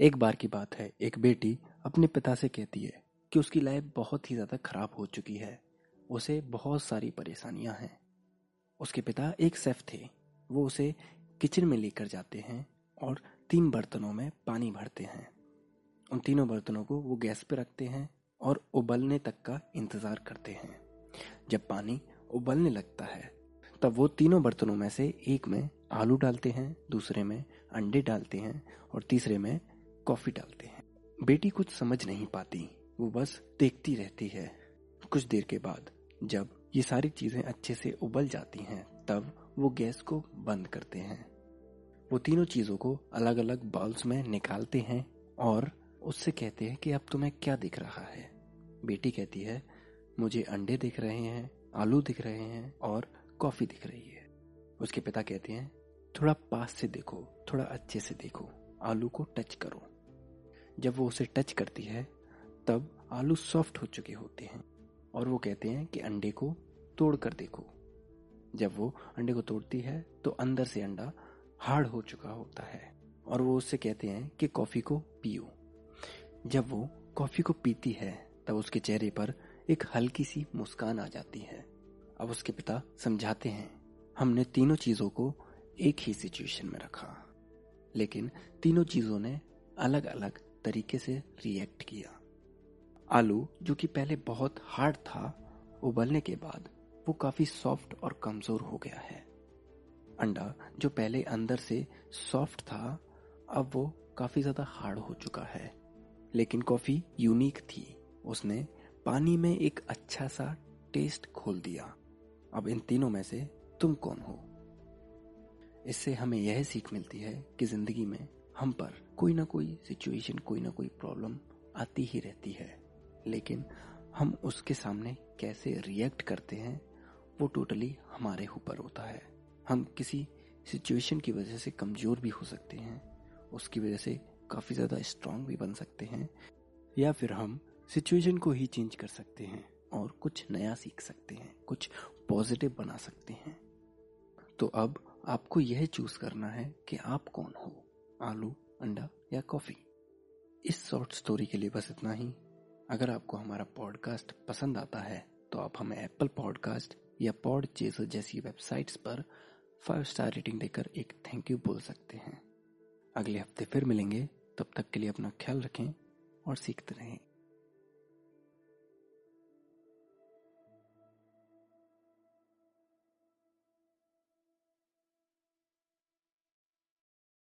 एक बार की बात है, एक बेटी अपने पिता से कहती है कि उसकी लाइफ बहुत ही ज़्यादा खराब हो चुकी है। उसे बहुत सारी परेशानियाँ हैं। उसके पिता एक सेफ़ थे। वो उसे किचन में लेकर जाते हैं और तीन बर्तनों में पानी भरते हैं। उन तीनों बर्तनों को वो गैस पर रखते हैं और उबलने तक का इंतज़ार करते हैं। जब पानी उबलने लगता है, तब वो तीनों बर्तनों में से एक में आलू डालते हैं, दूसरे में अंडे डालते हैं और तीसरे में कॉफ़ी डालते हैं। बेटी कुछ समझ नहीं पाती, वो बस देखती रहती है। कुछ देर के बाद, जब ये सारी चीज़ें अच्छे से उबल जाती हैं, तब वो गैस को बंद करते हैं। वो तीनों चीज़ों को अलग अलग बाउल्स में निकालते हैं और उससे कहते हैं कि अब तुम्हें क्या दिख रहा है। बेटी कहती है, मुझे अंडे दिख रहे हैं, आलू दिख रहे हैं और कॉफ़ी दिख रही है। उसके पिता कहते हैं, थोड़ा पास से देखो, थोड़ा अच्छे से देखो, आलू को टच करो। जब वो उसे टच करती है, तब आलू सॉफ्ट हो चुके होते हैं और वो कहते हैं कि अंडे को तोड़ कर देखो। जब वो अंडे को तोड़ती है तो अंदर से अंडा हार्ड हो चुका होता है और वो उससे कहते हैं कि कॉफ़ी को पियो। जब वो कॉफ़ी को पीती है, तब उसके चेहरे पर एक हल्की सी मुस्कान आ जाती है। अब उसके पिता समझाते हैं, हमने तीनों चीज़ों को एक ही सिचुएशन में रखा। लेकिन तीनों चीज़ों ने अलग अलग तरीके से रिएक्ट किया। आलू, जो कि पहले बहुत हार्ड था, उबलने के बाद वो काफ़ी सॉफ्ट और कमज़ोर हो गया है। अंडा, जो पहले अंदर से सॉफ्ट था, अब वो काफ़ी ज़्यादा हार्ड हो चुका है। लेकिन कॉफ़ी यूनिक थी। उसने पानी में एक अच्छा सा टेस्ट खोल दिया। अब इन तीनों में से तुम कौन हो? इससे हमें यह सीख मिलती है कि ज़िंदगी में हम पर कोई ना कोई सिचुएशन कोई ना कोई प्रॉब्लम आती ही रहती है। लेकिन हम उसके सामने कैसे रिएक्ट करते हैं, वो टोटली हमारे ऊपर होता है। हम किसी सिचुएशन की वजह से कमज़ोर भी हो सकते हैं, उसकी वजह से काफ़ी ज़्यादा स्ट्रांग भी बन सकते हैं, या फिर हम सिचुएशन को ही चेंज कर सकते हैं और कुछ नया सीख सकते हैं, कुछ पॉजिटिव बना सकते हैं। तो अब आपको यह चूज़ करना है कि आप कौन हो। आलू, अंडा या कॉफ़ी। इस शॉर्ट स्टोरी के लिए बस इतना ही। अगर आपको हमारा पॉडकास्ट पसंद आता है तो आप हमें एप्पल पॉडकास्ट या पॉड चेजर जैसी वेबसाइट्स पर फाइव स्टार रेटिंग देकर एक थैंक यू बोल सकते हैं। अगले हफ़्ते फिर मिलेंगे। तब तक के लिए अपना ख्याल रखें और सीखते रहें।